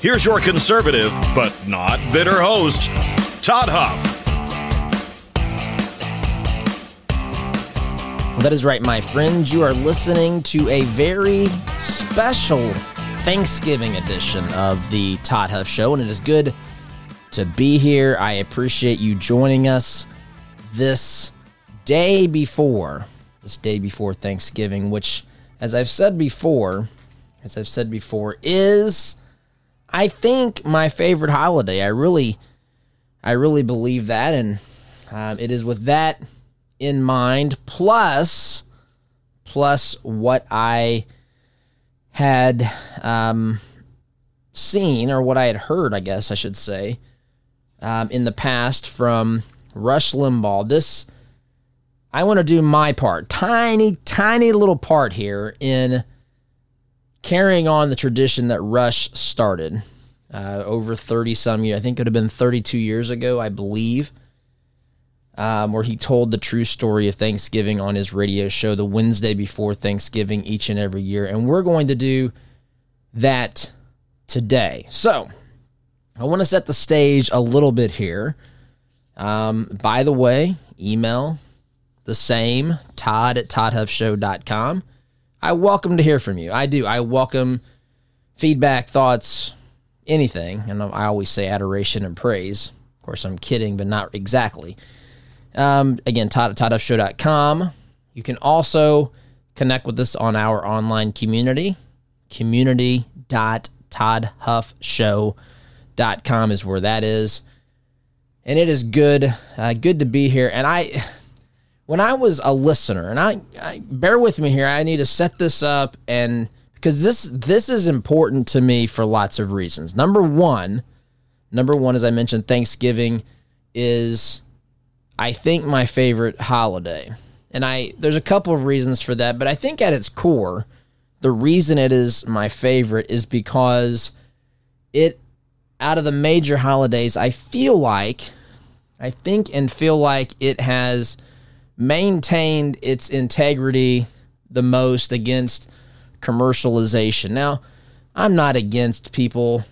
Here's your conservative, but not bitter host, Todd Huff. Well, that is right, my friends. You are listening to a very special Thanksgiving edition of the Todd Huff Show, and it is good to be here. I appreciate you joining us this day before, this day before Thanksgiving, which, as I've said before, as I've said before, is I think my favorite holiday. I really, I really believe that, and uh, it is with that in mind, plus, plus what I had um, seen or what I had heard, I guess I should say, um, in the past from Rush Limbaugh. This, I want to do my part, tiny, tiny little part here in carrying on the tradition that Rush started uh, over 30 some years. I think it would have been 32 years ago, I believe, um, where he told the true story of Thanksgiving on his radio show the Wednesday before Thanksgiving each and every year. And we're going to do that today. So I want to set the stage a little bit here. Um, by the way, email the same, Todd at ToddHuffShow.com. I welcome to hear from you. I do. I welcome feedback, thoughts, anything. And I always say adoration and praise. Of course, I'm kidding, but not exactly. Um, again, Todd at ToddHuffShow.com. You can also connect with us on our online community. Community.toddhuffshow.com is where that is. And it is good, uh, good to be here. And I when I was a listener, and I, I, bear with me here, I need to set this up and because this this is important to me for lots of reasons. Number one, number one, as I mentioned, Thanksgiving is I think my favorite holiday. And I there's a couple of reasons for that, but I think at its core, the reason it is my favorite is because it out of the major holidays, I feel like I think and feel like it has maintained its integrity the most against commercialization. Now, I'm not against people,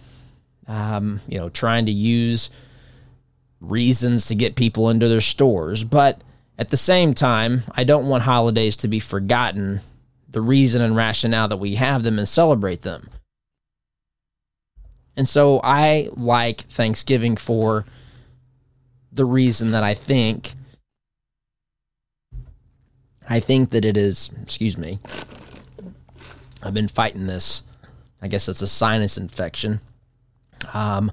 um, you know, trying to use reasons to get people into their stores, but at the same time, I don't want holidays to be forgotten, the reason and rationale that we have them and celebrate them. And so I like Thanksgiving for the reason that I think I think that it is, excuse me, I've been fighting this. I guess it's a sinus infection. Um,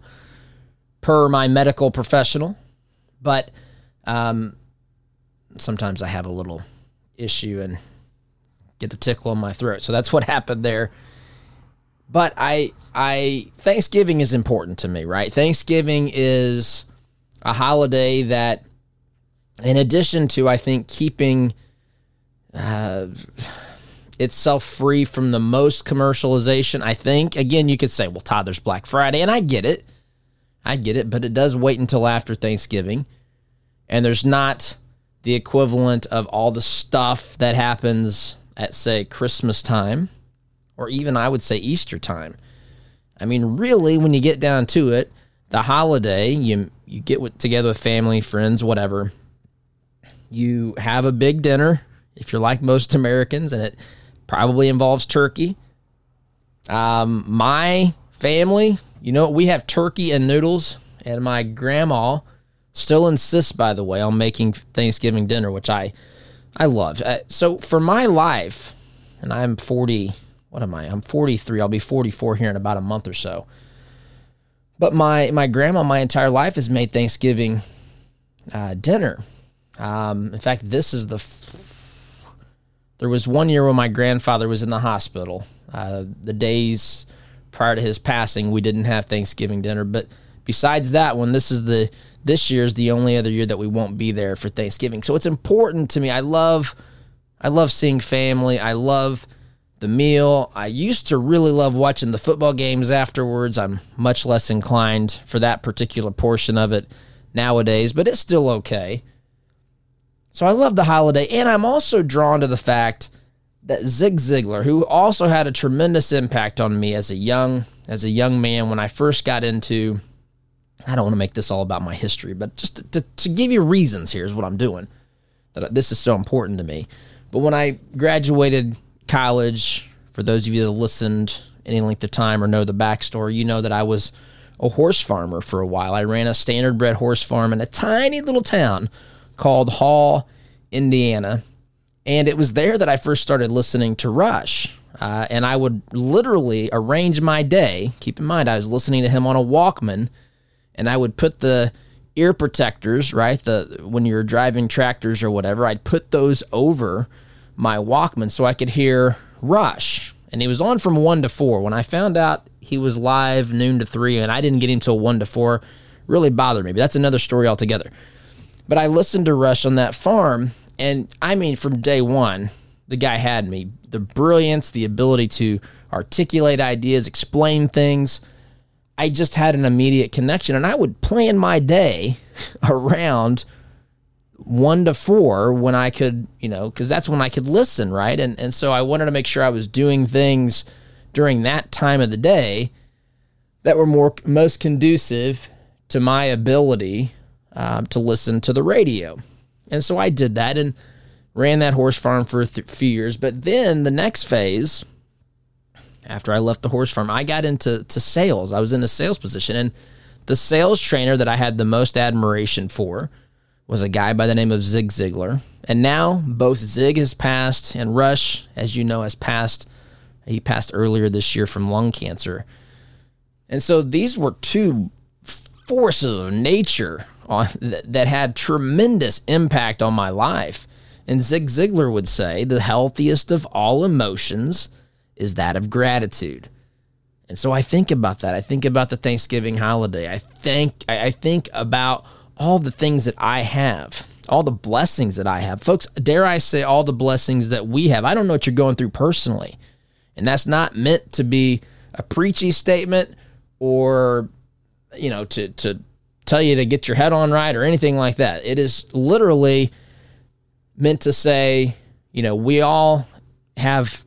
per my medical professional, but um, sometimes I have a little issue and get a tickle in my throat. So that's what happened there. But I, I, Thanksgiving is important to me, right? Thanksgiving is a holiday that, in addition to, I think, keeping uh, itself free from the most commercialization. I think, again, you could say, well, Todd, there's Black Friday, and I get it. I get it, but it does wait until after Thanksgiving. And there's not the equivalent of all the stuff that happens at, say, Christmas time, or even I would say Easter time. I mean, really, when you get down to it, the holiday, you, you get with, together with family, friends, whatever. You have a big dinner if you're like most Americans, and it probably involves turkey. Um, my family, you know, we have turkey and noodles, and my grandma still insists, by the way, on making Thanksgiving dinner, which I I love. Uh, so for my life, and I'm 40. What am I? I'm 43. I'll be 44 here in about a month or so. But my my grandma, my entire life has made Thanksgiving uh, dinner. Um, in fact, this is the there was one year when my grandfather was in the hospital. Uh, the days prior to his passing, we didn't have Thanksgiving dinner. But besides that one, this is the this year is the only other year that we won't be there for Thanksgiving. So it's important to me. I love I love seeing family. I love the meal. I used to really love watching the football games afterwards. I'm much less inclined for that particular portion of it nowadays, but it's still okay. So I love the holiday, and I'm also drawn to the fact that Zig Ziglar, who also had a tremendous impact on me as a young as a young man when I first got into I don't want to make this all about my history, but just to, to, to give you reasons here's what I'm doing that this is so important to me. But when I graduated college, for those of you that listened any length of time or know the backstory, you know that I was a horse farmer for a while. I ran a standard bred horse farm in a tiny little town called Hall, Indiana. And it was there that I first started listening to Rush. Uh, and I would literally arrange my day. Keep in mind, I was listening to him on a Walkman, and I would put the ear protectors, right? The when you're driving tractors or whatever, I'd put those over my Walkman so I could hear Rush. And he was on from one to four. When I found out he was live noon to three, and I didn't get him till one to four, really bothered me. But that's another story altogether. But I listened to Rush on that farm, and I mean, from day one, the guy had me. The brilliance, the ability to articulate ideas, explain things. I just had an immediate connection, and I would plan my day around one to four when I could, you know, because that's when I could listen, right? And and so I wanted to make sure I was doing things during that time of the day that were more most conducive to my ability uh, to listen to the radio. And so I did that and ran that horse farm for a th- few years. But then the next phase, after I left the horse farm, I got into to sales. I was in a sales position, and the sales trainer that I had the most admiration for was a guy by the name of Zig Ziglar. And now both Zig has passed and Rush, as you know, has passed. He passed earlier this year from lung cancer. And so these were two forces of nature on, that, that had tremendous impact on my life. And Zig Ziglar would say the healthiest of all emotions is that of gratitude. And so I think about that. I think about the Thanksgiving holiday. I think I think about all the things that I have, all the blessings that I have. Folks, dare I say all the blessings that we have. I don't know what you're going through personally. And that's not meant to be a preachy statement or you know to to tell you to get your head on right or anything like that. It is literally meant to say, you know, we all have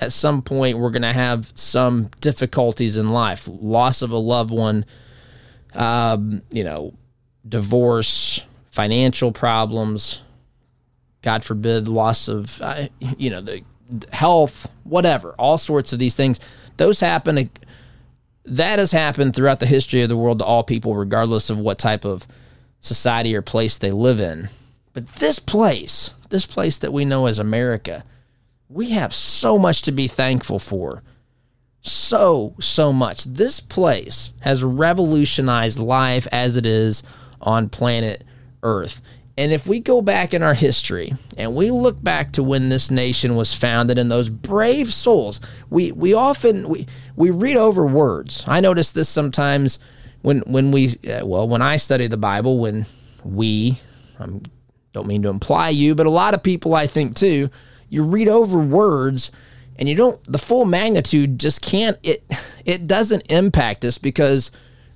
at some point we're going to have some difficulties in life, loss of a loved one, um, you know, divorce, financial problems, God forbid, loss of, uh, you know, the health, whatever, all sorts of these things. Those happen that has happened throughout the history of the world to all people, regardless of what type of society or place they live in. But this place, this place that we know as America, we have so much to be thankful for. So, so much. This place has revolutionized life as it is on planet Earth. And if we go back in our history and we look back to when this nation was founded and those brave souls, we, we often we, we read over words. I notice this sometimes when when we uh, well when I study the Bible when we I don't mean to imply you, but a lot of people I think too, you read over words and you don't the full magnitude just can't it it doesn't impact us because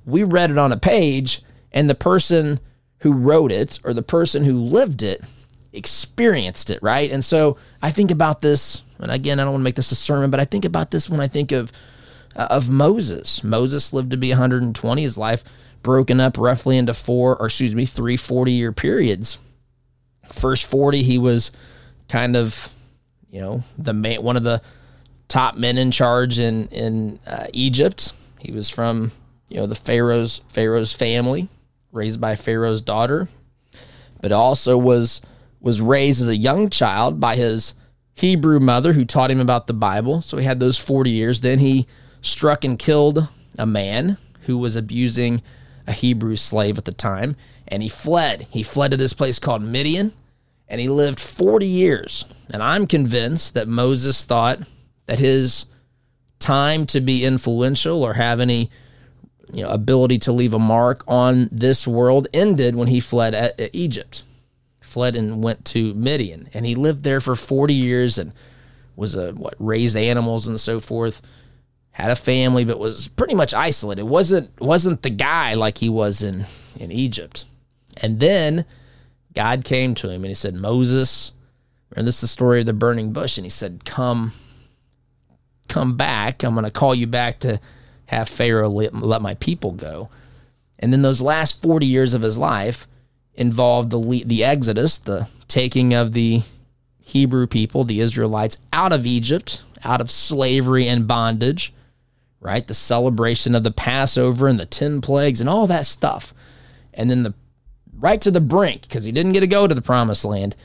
we read it on a page and the person who wrote it or the person who lived it experienced it, right? And so I think about this, and again, I don't want to make this a sermon, but I think about this when I think of uh, of Moses. Moses lived to be 120. His life broken up roughly into four, or excuse me, three 40 year periods. First 40, he was kind of, you know, the one of the top men in charge in in uh, Egypt. He was from, you know, the Pharaoh's Pharaoh's family raised by Pharaoh's daughter, but also was was raised as a young child by his Hebrew mother who taught him about the Bible. So he had those 40 years. Then he struck and killed a man who was abusing a Hebrew slave at the time, and he fled. He fled to this place called Midian, and he lived 40 years. And I'm convinced that Moses thought that his time to be influential or have any you know ability to leave a mark on this world ended when he fled at, at Egypt fled and went to Midian. And he lived there for 40 years and was a what raised animals and so forth had a family but was pretty much isolated. Wasn't wasn't the guy like he was in in Egypt. And then God came to him and he said Moses and this is the story of the burning bush. And he said come come back. I'm going to call you back to have Pharaoh let, let my people go. And then those last 40 years of his life involved the, the Exodus, the taking of the Hebrew people, the Israelites, out of Egypt, out of slavery and bondage, right? The celebration of the Passover and the 10 plagues and all that stuff. And then the right to the brink, because he didn't get to go to the promised land,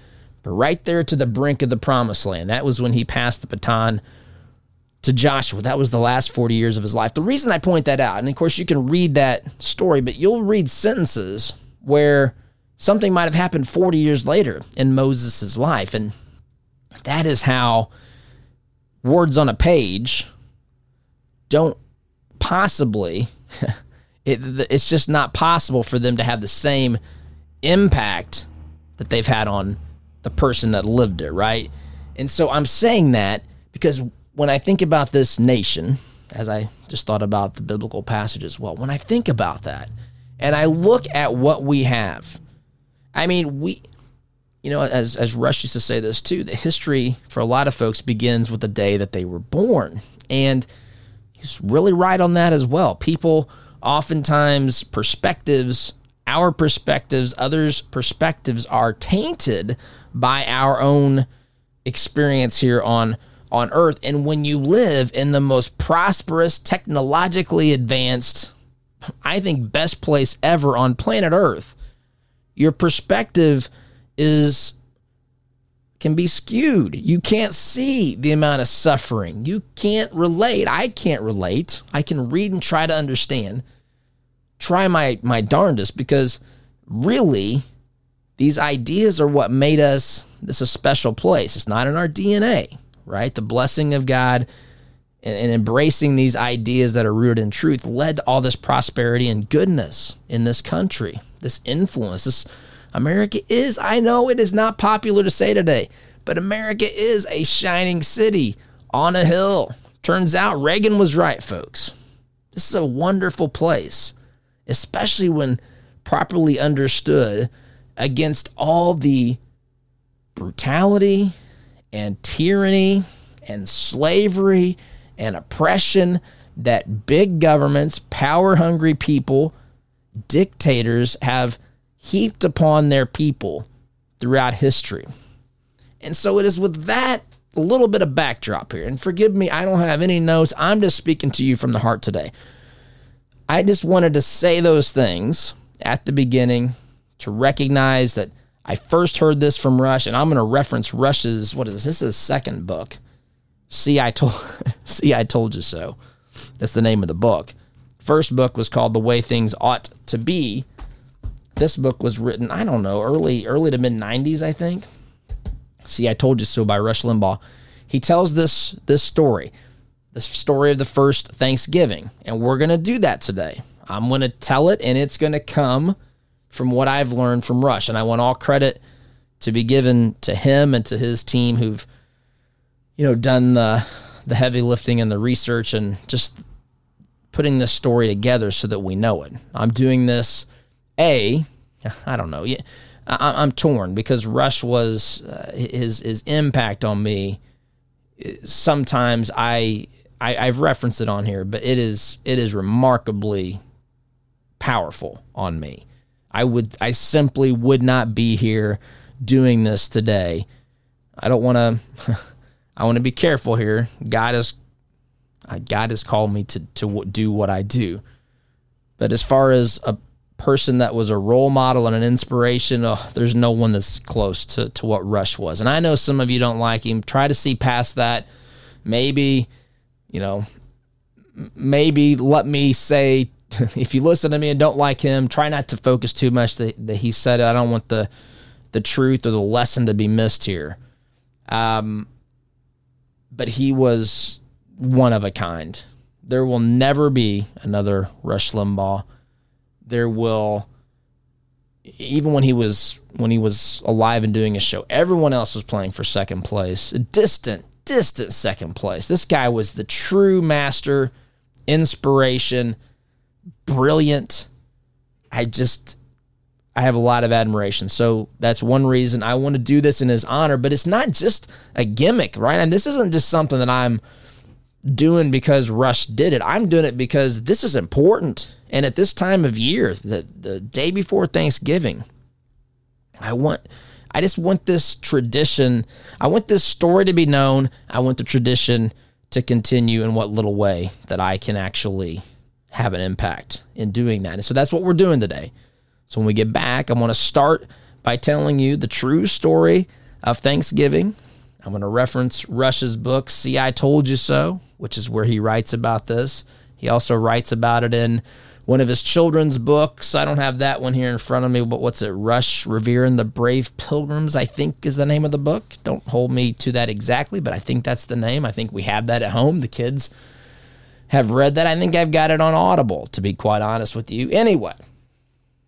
but right there to the brink of the promised land. That was when he passed the baton to Joshua. That was the last 40 years of his life. The reason I point that out, and of course you can read that story, but you'll read sentences where something might have happened 40 years later in Moses' life. And that is how words on a page don't possibly, it, it's just not possible for them to have the same impact that they've had on the person that lived it, right? And so I'm saying that because when I think about this nation, as I just thought about the biblical passage as well, when I think about that and I look at what we have, I mean, we, you know, as, as Rush used to say this too, the history for a lot of folks begins with the day that they were born. And he's really right on that as well. People, oftentimes, perspectives, our perspectives, others' perspectives are tainted by our own experience here on on earth. And when you live in the most prosperous, technologically advanced, I think, best place ever on planet earth, your perspective is can be skewed. You can't see the amount of suffering. You can't relate. I can't relate. I can read and try to understand. Try my my darndest because really these ideas are what made us this a special place. It's not in our DNA right? The blessing of God and, and embracing these ideas that are rooted in truth led to all this prosperity and goodness in this country, this influence. This America is, I know it is not popular to say today, but America is a shining city on a hill. Turns out Reagan was right, folks. This is a wonderful place, especially when properly understood against all the brutality and tyranny and slavery and oppression that big governments, power hungry people, dictators have heaped upon their people throughout history. And so it is with that little bit of backdrop here. And forgive me, I don't have any notes. I'm just speaking to you from the heart today. I just wanted to say those things at the beginning to recognize that I first heard this from Rush, and I'm going to reference Rush's what is this? This is his second book. See, I told See, I told you so. That's the name of the book. First book was called The Way Things Ought to Be. This book was written, I don't know, early early to mid 90s, I think. See, I told you so by Rush Limbaugh. He tells this this story, the story of the first Thanksgiving, and we're going to do that today. I'm going to tell it, and it's going to come from what I've learned from Rush. And I want all credit to be given to him and to his team who've, you know, done the the heavy lifting and the research and just putting this story together so that we know it. I'm doing this, a, I don't know, I'm torn because Rush was uh, his his impact on me. Sometimes I, I I've referenced it on here, but it is it is remarkably powerful on me. I would I simply would not be here doing this today. I don't want to I want to be careful here. God has God has called me to to do what I do. But as far as a person that was a role model and an inspiration, oh, there's no one that's close to to what Rush was. And I know some of you don't like him. Try to see past that. Maybe, you know, maybe let me say if you listen to me and don't like him, try not to focus too much that, that he said it. I don't want the the truth or the lesson to be missed here. Um, but he was one of a kind. There will never be another Rush Limbaugh. There will even when he was when he was alive and doing a show, everyone else was playing for second place. Distant, distant second place. This guy was the true master, inspiration, brilliant. I just I have a lot of admiration. So that's one reason I want to do this in his honor, but it's not just a gimmick, right? And this isn't just something that I'm doing because Rush did it. I'm doing it because this is important. And at this time of year, the, the day before Thanksgiving, I want I just want this tradition, I want this story to be known. I want the tradition to continue in what little way that I can actually have an impact in doing that. And so that's what we're doing today. So when we get back, I want to start by telling you the true story of Thanksgiving. I'm going to reference Rush's book, See, I Told You So, which is where he writes about this. He also writes about it in one of his children's books. I don't have that one here in front of me, but what's it? Rush Revere and the Brave Pilgrims, I think is the name of the book. Don't hold me to that exactly, but I think that's the name. I think we have that at home. The kids have read that. I think I've got it on Audible, to be quite honest with you. Anyway,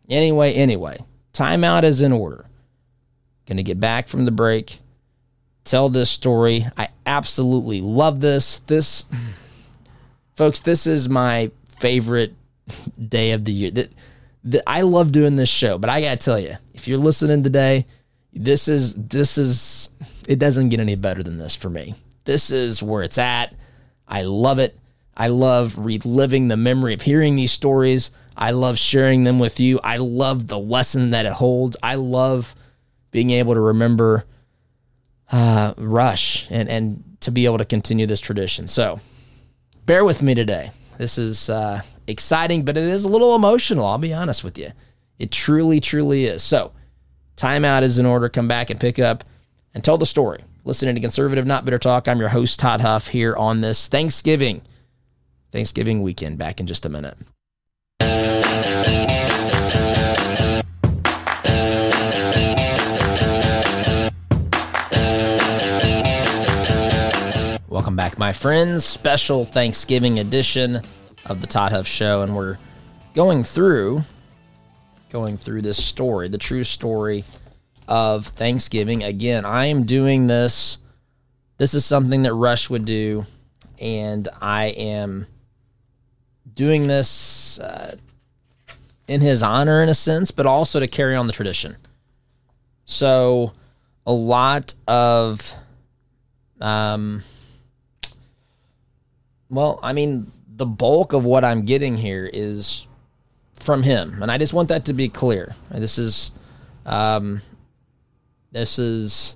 anyway, anyway, timeout is in order. Going to get back from the break, tell this story. I absolutely love this. This, folks, this is my favorite day of the year. That, that I love doing this show, but I gotta tell you, if you're listening today, this is this is it doesn't get any better than this for me. This is where it's at. I love it. I love reliving the memory of hearing these stories. I love sharing them with you. I love the lesson that it holds. I love being able to remember uh, Rush and and to be able to continue this tradition. So, bear with me today. This is uh, exciting, but it is a little emotional. I'll be honest with you. It truly, truly is. So, timeout is in order. Come back and pick up and tell the story. Listening to Conservative Not Bitter Talk. I'm your host, Todd Huff, here on this Thanksgiving, Thanksgiving weekend. Back in just a minute. Welcome back, my friends. Special Thanksgiving edition of the Todd Huff Show, and we're going through going through this story, the true story of Thanksgiving. Again, I am doing this. This is something that Rush would do, and I am doing this uh, in his honor, in a sense, but also to carry on the tradition. So, a lot of, um, well, I mean, the bulk of what I'm getting here is from him, and I just want that to be clear. This is, um, this is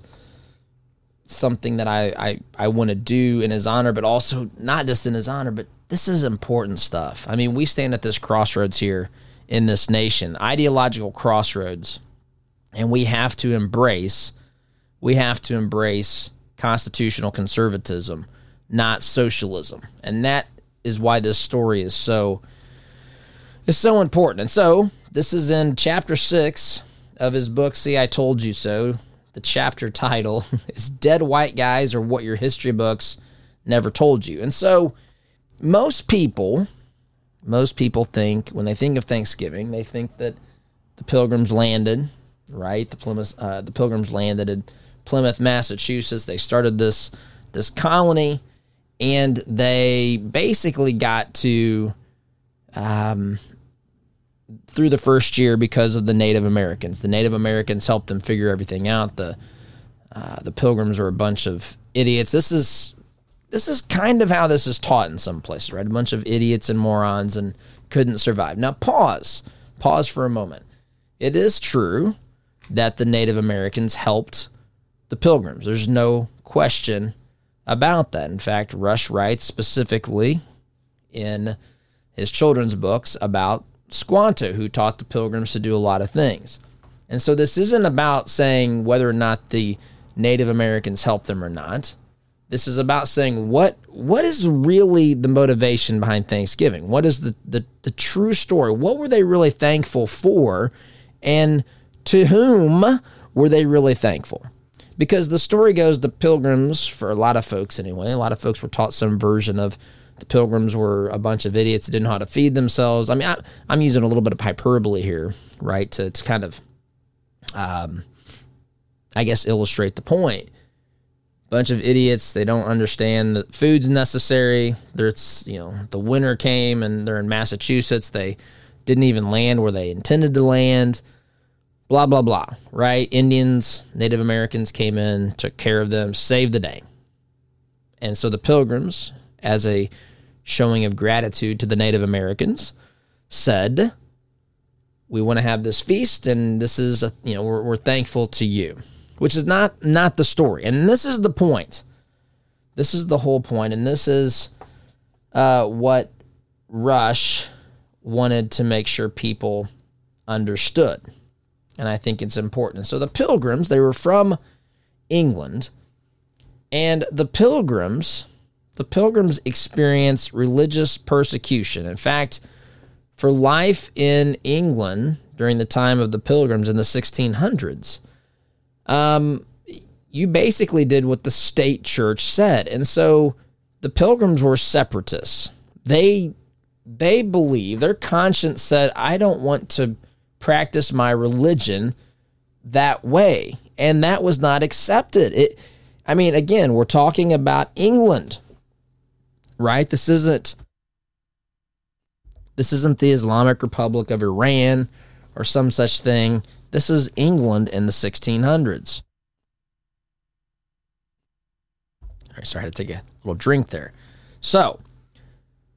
something that I I, I want to do in his honor, but also not just in his honor, but this is important stuff. I mean, we stand at this crossroads here in this nation, ideological crossroads, and we have to embrace, we have to embrace constitutional conservatism, not socialism, and that is why this story is so is so important. And so this is in chapter six of his book. See, I told you so. The chapter title is "Dead White Guys" or "What Your History Books Never Told You." And so most people, most people think when they think of Thanksgiving, they think that the Pilgrims landed right. The Plymouth, uh, the Pilgrims landed in Plymouth, Massachusetts. They started this this colony and they basically got to um, through the first year because of the Native Americans. The Native Americans helped them figure everything out. The uh, the Pilgrims were a bunch of idiots. This is this is kind of how this is taught in some places, right? A bunch of idiots and morons and couldn't survive. Now pause, pause for a moment. It is true that the Native Americans helped the Pilgrims. There's no question about that. In fact, Rush writes specifically in his children's books about Squanto, who taught the pilgrims to do a lot of things. And so this isn't about saying whether or not the Native Americans helped them or not. This is about saying what what is really the motivation behind Thanksgiving? What is the, the, the true story? What were they really thankful for? And to whom were they really thankful? because the story goes the pilgrims, for a lot of folks anyway, a lot of folks were taught some version of the pilgrims were a bunch of idiots didn't know how to feed themselves. I mean, I, am using a little bit of hyperbole here, right, to, to kind of, um, I guess, illustrate the point. Bunch of idiots. They don't understand that food's necessary. There's, you know, the winter came and they're in Massachusetts. They didn't even land where they intended to land blah, blah, blah, right? Indians, Native Americans came in, took care of them, saved the day. And so the pilgrims, as a showing of gratitude to the Native Americans, said, We want to have this feast, and this is, a, you know, we're, we're thankful to you, which is not not the story. And this is the point. This is the whole point, and this is uh, what Rush wanted to make sure people understood and I think it's important. So the Pilgrims, they were from England, and the Pilgrims, the Pilgrims experienced religious persecution. In fact, for life in England during the time of the Pilgrims in the 1600s, um, you basically did what the state church said, and so the Pilgrims were separatists. They they believe their conscience said, "I don't want to." practice my religion that way. And that was not accepted. It I mean, again, we're talking about England. Right? This isn't this isn't the Islamic Republic of Iran or some such thing. This is England in the 1600s. All right, sorry, I had to take a little drink there. So,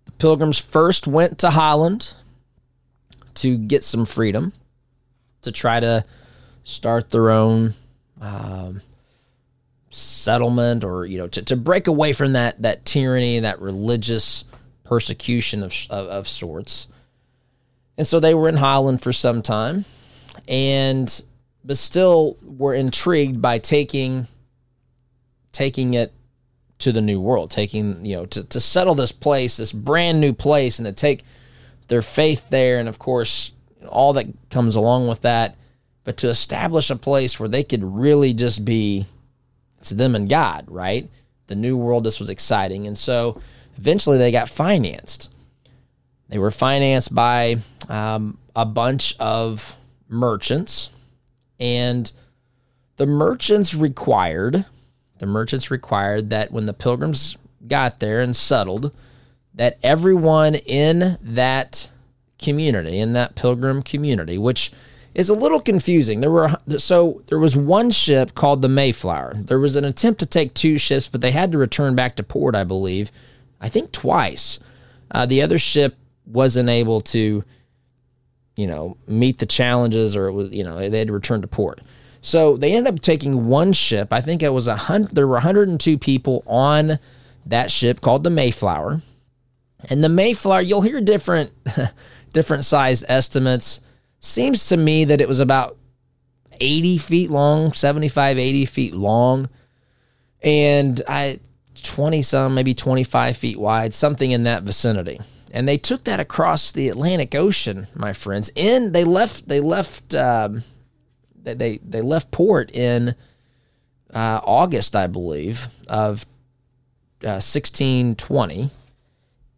the pilgrims first went to Holland to get some freedom, to try to start their own um, settlement, or you know, to, to break away from that that tyranny, that religious persecution of, of, of sorts. And so they were in Holland for some time, and but still were intrigued by taking taking it to the new world, taking you know to, to settle this place, this brand new place, and to take their faith there, and of course, all that comes along with that. But to establish a place where they could really just be, it's them and God, right? The new world, this was exciting. And so eventually they got financed. They were financed by um, a bunch of merchants, and the merchants required, the merchants required that when the pilgrims got there and settled, that everyone in that community, in that pilgrim community, which is a little confusing. There were so there was one ship called the Mayflower. There was an attempt to take two ships, but they had to return back to port, I believe. I think twice. Uh, the other ship wasn't able to, you know, meet the challenges, or it was you know they had to return to port. So they ended up taking one ship. I think it was a hundred. There were 102 people on that ship called the Mayflower. And the Mayflower, you'll hear different different size estimates. Seems to me that it was about 80 feet long, 75, 80 feet long, and I 20 some, maybe 25 feet wide, something in that vicinity. And they took that across the Atlantic Ocean, my friends. In they left they left um, they they left port in uh, August, I believe, of uh, 1620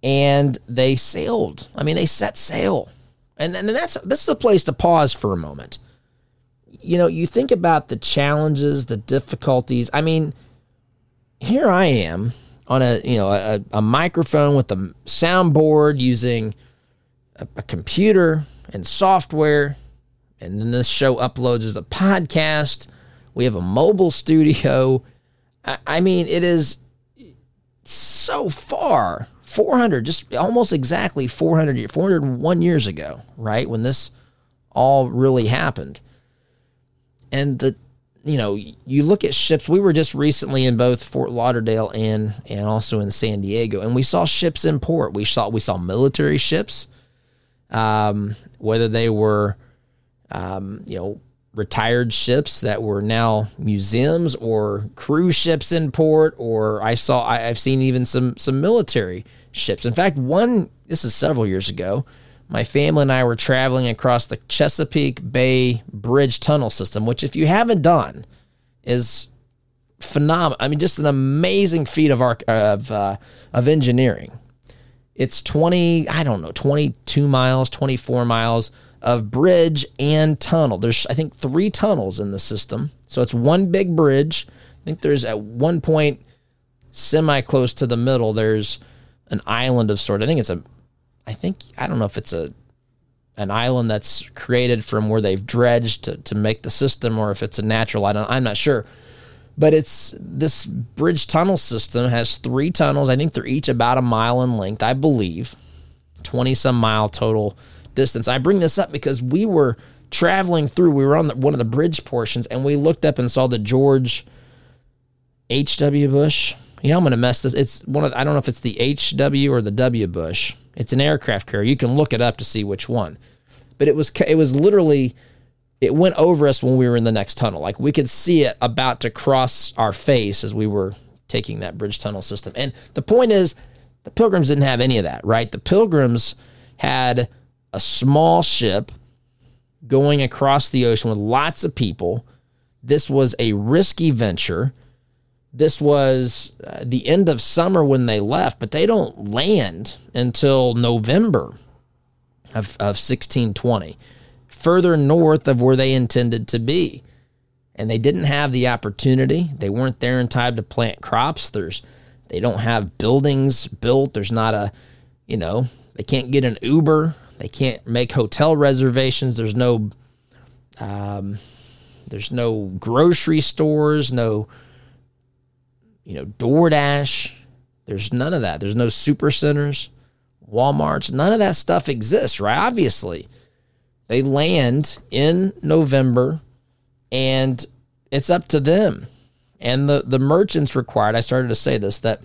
and they sailed. I mean, they set sail. And, and that's this is a place to pause for a moment. You know, you think about the challenges, the difficulties. I mean, here I am on a you know a, a microphone with a soundboard using a, a computer and software, and then this show uploads as a podcast. We have a mobile studio. I, I mean, it is so far 400, just almost exactly 400, 401 years ago, right? When this all really happened. And the, you know, you look at ships. We were just recently in both Fort Lauderdale and and also in San Diego, and we saw ships in port. We saw we saw military ships, um, whether they were, um, you know, retired ships that were now museums or cruise ships in port, or I saw I, have seen even some some military ships. In fact, one, this is several years ago, my family and I were traveling across the Chesapeake Bay Bridge Tunnel System, which, if you haven't done, is phenomenal. I mean, just an amazing feat of of uh, of engineering. It's 20, I don't know, 22 miles, 24 miles of bridge and tunnel. There's, I think, three tunnels in the system. So it's one big bridge. I think there's at one point, semi close to the middle, there's an island of sort. I think it's a, I think, I don't know if it's a, an island that's created from where they've dredged to, to make the system or if it's a natural island. I'm not sure. But it's this bridge tunnel system has three tunnels. I think they're each about a mile in length, I believe. 20 some mile total distance. I bring this up because we were traveling through, we were on the, one of the bridge portions, and we looked up and saw the George H.W. Bush. You know, I'm going to mess this. It's one of, I don't know if it's the H.W. or the W. Bush. It's an aircraft carrier. You can look it up to see which one. But it was, it was literally it went over us when we were in the next tunnel. Like we could see it about to cross our face as we were taking that bridge tunnel system. And the point is, the pilgrims didn't have any of that, right? The pilgrims had a small ship going across the ocean with lots of people. This was a risky venture. This was uh, the end of summer when they left, but they don't land until November of, of 1620 further north of where they intended to be. And they didn't have the opportunity. They weren't there in time to plant crops. There's they don't have buildings built. There's not a, you know, they can't get an Uber. They can't make hotel reservations. There's no um, there's no grocery stores, no you know, DoorDash. There's none of that. There's no super centers, Walmarts. None of that stuff exists, right? Obviously. They land in November and it's up to them. And the, the merchants required, I started to say this, that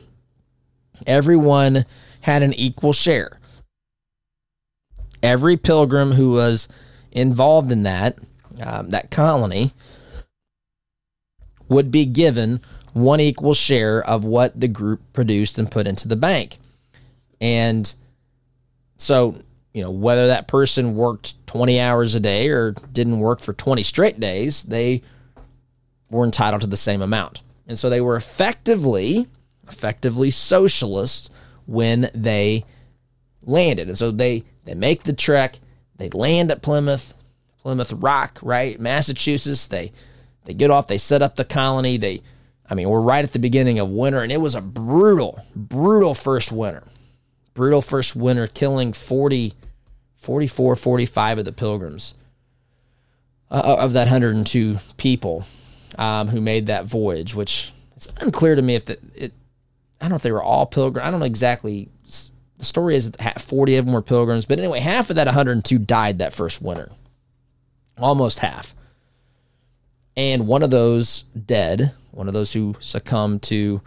everyone had an equal share. Every pilgrim who was involved in that, um, that colony, would be given one equal share of what the group produced and put into the bank. And so you know, whether that person worked 20 hours a day or didn't work for 20 straight days, they were entitled to the same amount. And so they were effectively, effectively socialists when they landed. And so they, they make the trek, they land at Plymouth, Plymouth Rock, right? Massachusetts. They, they get off, they set up the colony. They, I mean, we're right at the beginning of winter, and it was a brutal, brutal first winter brutal first winter, killing 40, 44, 45 of the pilgrims uh, of that 102 people um, who made that voyage, which it's unclear to me if the, it, I don't know if they were all pilgrims. I don't know exactly. The story is that 40 of them were pilgrims, but anyway, half of that 102 died that first winter. Almost half. And one of those dead, one of those who succumbed to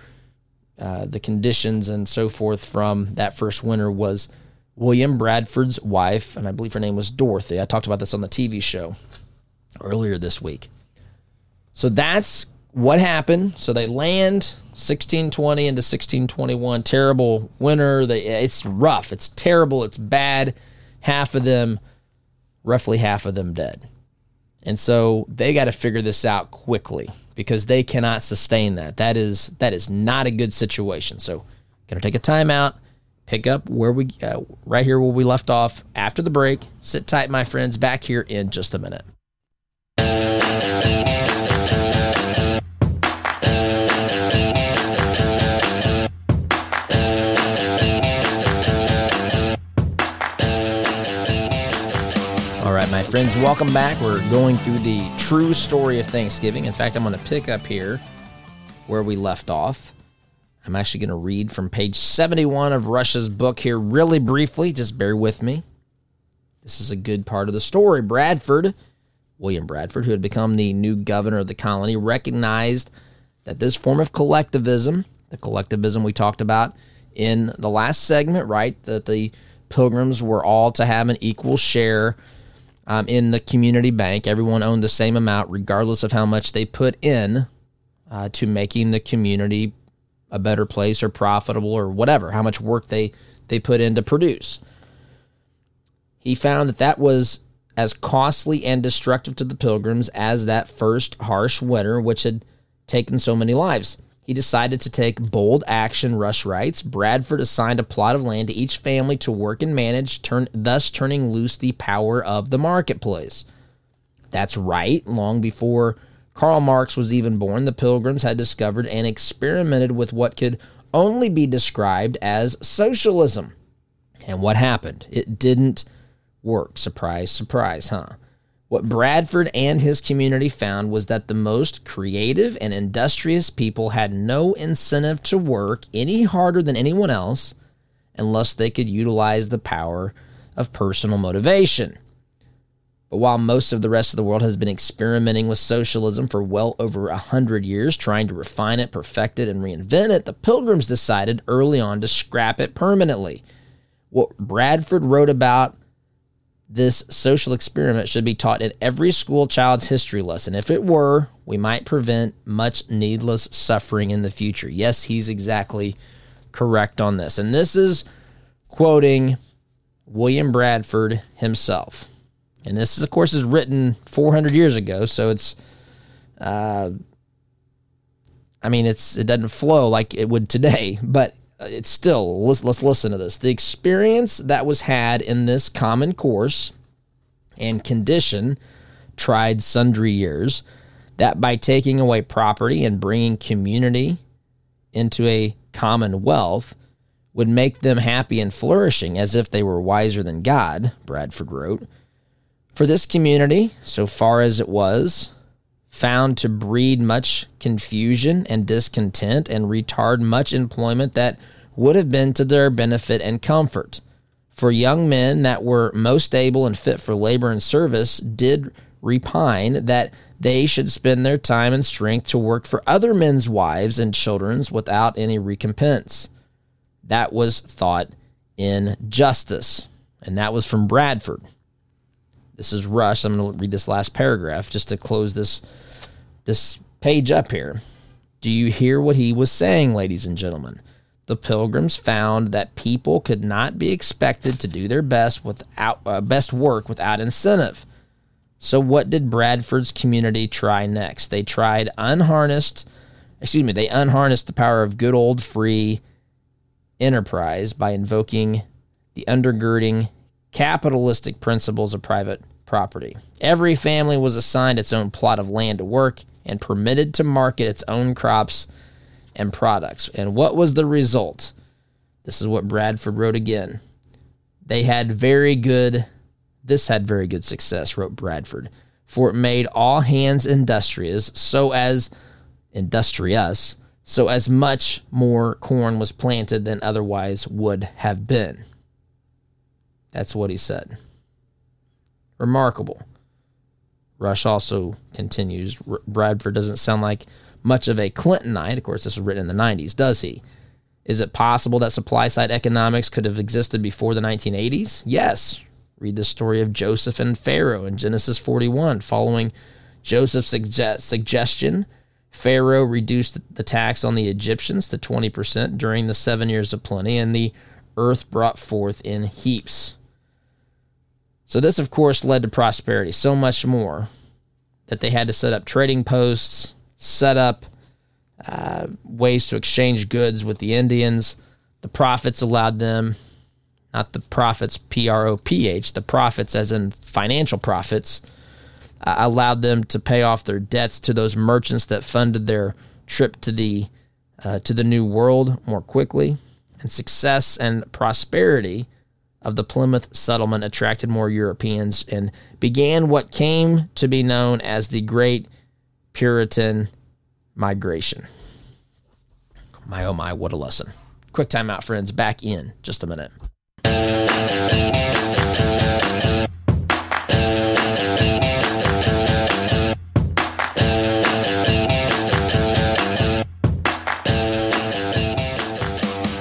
uh, the conditions and so forth from that first winter was William Bradford's wife, and I believe her name was Dorothy. I talked about this on the TV show earlier this week. So that's what happened. So they land 1620 into 1621. Terrible winter. They, it's rough. It's terrible. It's bad. Half of them, roughly half of them dead. And so they got to figure this out quickly because they cannot sustain that. That is that is not a good situation. So, gonna take a timeout, pick up where we uh, right here where we left off after the break. Sit tight, my friends. Back here in just a minute. My friends. Welcome back. We're going through the true story of Thanksgiving. In fact, I'm going to pick up here where we left off. I'm actually going to read from page 71 of Rush's book here, really briefly. Just bear with me. This is a good part of the story. Bradford, William Bradford, who had become the new governor of the colony, recognized that this form of collectivism, the collectivism we talked about in the last segment, right, that the pilgrims were all to have an equal share um, in the community bank. Everyone owned the same amount, regardless of how much they put in uh, to making the community a better place or profitable or whatever, how much work they, they put in to produce. He found that that was as costly and destructive to the pilgrims as that first harsh winter, which had taken so many lives. He decided to take bold action, Rush writes. Bradford assigned a plot of land to each family to work and manage, turn, thus turning loose the power of the marketplace. That's right. Long before Karl Marx was even born, the Pilgrims had discovered and experimented with what could only be described as socialism. And what happened? It didn't work. Surprise, surprise, huh? What Bradford and his community found was that the most creative and industrious people had no incentive to work any harder than anyone else unless they could utilize the power of personal motivation. But while most of the rest of the world has been experimenting with socialism for well over a hundred years, trying to refine it, perfect it, and reinvent it, the Pilgrims decided early on to scrap it permanently. What Bradford wrote about this social experiment should be taught in every school child's history lesson. If it were, we might prevent much needless suffering in the future. Yes, he's exactly correct on this. And this is quoting William Bradford himself. And this, is, of course, is written 400 years ago, so it's, uh, I mean, it's it doesn't flow like it would today, but Uh, it's still let's, let's listen to this the experience that was had in this common course and condition tried sundry years that by taking away property and bringing community into a commonwealth would make them happy and flourishing as if they were wiser than God, Bradford wrote. For this community, so far as it was, found to breed much confusion and discontent and retard much employment that would have been to their benefit and comfort. For young men that were most able and fit for labor and service did repine that they should spend their time and strength to work for other men's wives and children's without any recompense. That was thought in justice. And that was from Bradford. This is Rush. I'm going to read this last paragraph just to close this this page up here. Do you hear what he was saying, ladies and gentlemen? The pilgrims found that people could not be expected to do their best without uh, best work without incentive. So what did Bradford's community try next? They tried unharnessed, excuse me, they unharnessed the power of good old free enterprise by invoking the undergirding capitalistic principles of private property. Every family was assigned its own plot of land to work and permitted to market its own crops and products. And what was the result? This is what Bradford wrote again. They had very good, this had very good success, wrote Bradford, for it made all hands industrious, so as industrious, so as much more corn was planted than otherwise would have been. That's what he said. Remarkable. Rush also continues. Bradford doesn't sound like much of a Clintonite. Of course, this was written in the 90s, does he? Is it possible that supply side economics could have existed before the 1980s? Yes. Read the story of Joseph and Pharaoh in Genesis 41. Following Joseph's suggestion, Pharaoh reduced the tax on the Egyptians to 20% during the seven years of plenty, and the earth brought forth in heaps. So, this, of course, led to prosperity, so much more that they had to set up trading posts, set up uh, ways to exchange goods with the Indians. The profits allowed them, not the profits, P R O P H, the profits as in financial profits, uh, allowed them to pay off their debts to those merchants that funded their trip to the uh, to the New World more quickly. And success and prosperity of the Plymouth settlement attracted more Europeans and began what came to be known as the Great Puritan migration. My oh my, what a lesson. Quick time out, friends. Back in just a minute.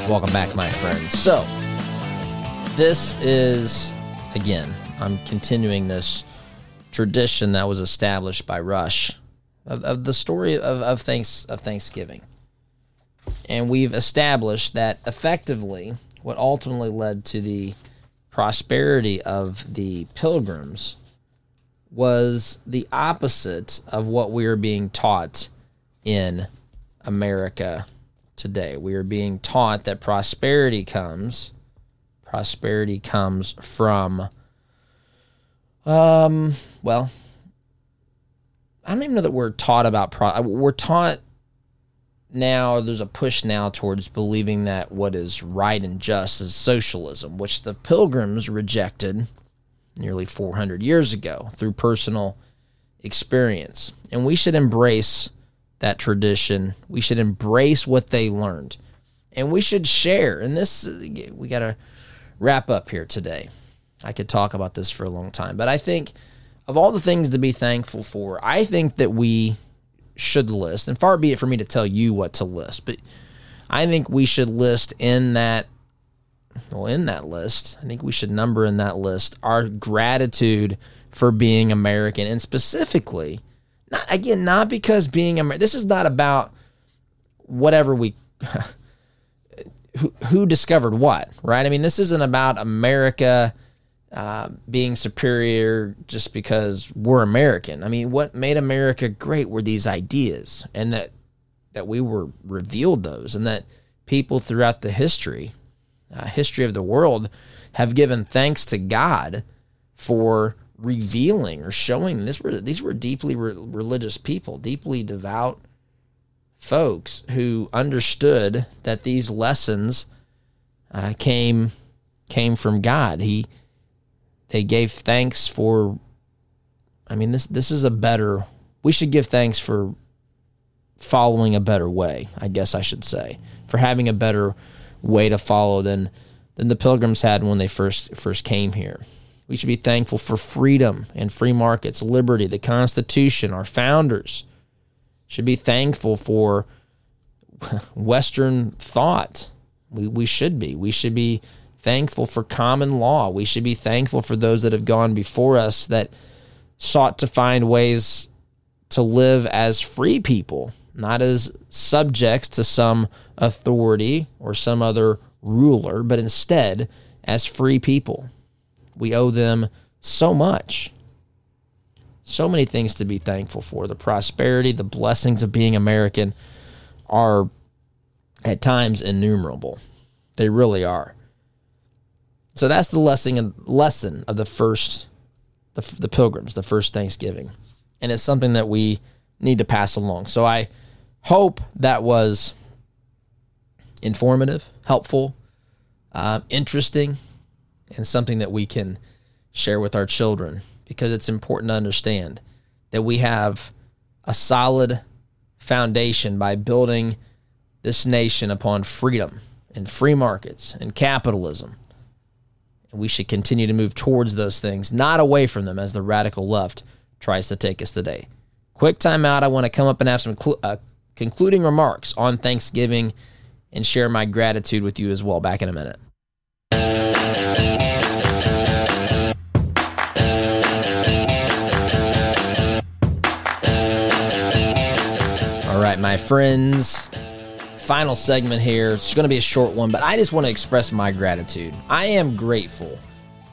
Welcome back, my friends. So, this is, again, I'm continuing this tradition that was established by Rush of, of the story of, of thanks of Thanksgiving. And we've established that effectively what ultimately led to the prosperity of the pilgrims was the opposite of what we are being taught in America today. We are being taught that prosperity comes prosperity comes from um well I don't even know that we're taught about pro uh, we're taught now there's a push now towards believing that what is right and just is socialism, which the pilgrims rejected nearly 400 years ago through personal experience. And we should embrace that tradition. We should embrace what they learned. And we should share. And this, we got to wrap up here today. I could talk about this for a long time, but I think of all the things to be thankful for, I think that we should list, and far be it for me to tell you what to list, but I think we should list in that well, in that list, I think we should number in that list our gratitude for being American and specifically, not, again, not because being American, this is not about whatever we, who, who discovered what, right? I mean, this isn't about America uh, being superior just because we're American. I mean, what made America great were these ideas and that, that we were revealed those and that people throughout the history uh, history of the world have given thanks to God for revealing or showing this were these were deeply re- religious people, deeply devout folks who understood that these lessons uh, came came from God. He they gave thanks for I mean this this is a better we should give thanks for following a better way, I guess I should say, for having a better way to follow than than the pilgrims had when they first first came here. We should be thankful for freedom and free markets, liberty, the Constitution, our founders. Should be thankful for Western thought. We, we should be. We should be thankful for common law. We should be thankful for those that have gone before us that sought to find ways to live as free people not as subjects to some authority or some other ruler, but instead as free people. We owe them so much. So many things to be thankful for. The prosperity, the blessings of being American are at times innumerable. They really are. So that's the lesson lesson of the first the, the pilgrims, the first Thanksgiving. And it's something that we need to pass along. So I hope that was informative, helpful, uh, interesting, and something that we can share with our children because it's important to understand that we have a solid foundation by building this nation upon freedom and free markets and capitalism. We should continue to move towards those things, not away from them as the radical left tries to take us today. Quick time out. I want to come up and have some cl- uh, concluding remarks on Thanksgiving and share my gratitude with you as well. Back in a minute. All right, my friends. Final segment here. It's going to be a short one, but I just want to express my gratitude. I am grateful.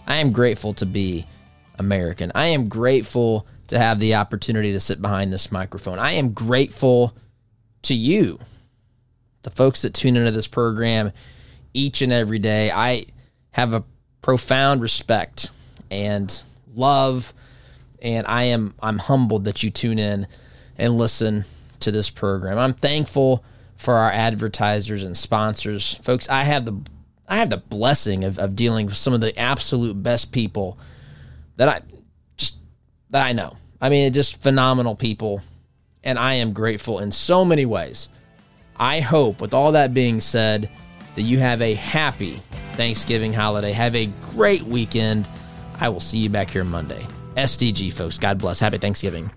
I am grateful to be American. I am grateful to have the opportunity to sit behind this microphone. I am grateful to you, the folks that tune into this program each and every day. I have a profound respect and love and I am I'm humbled that you tune in and listen to this program. I'm thankful for our advertisers and sponsors. Folks, I have the I have the blessing of, of dealing with some of the absolute best people that I just that I know. I mean, just phenomenal people and I am grateful in so many ways. I hope, with all that being said, that you have a happy Thanksgiving holiday. Have a great weekend. I will see you back here Monday. SDG, folks. God bless. Happy Thanksgiving.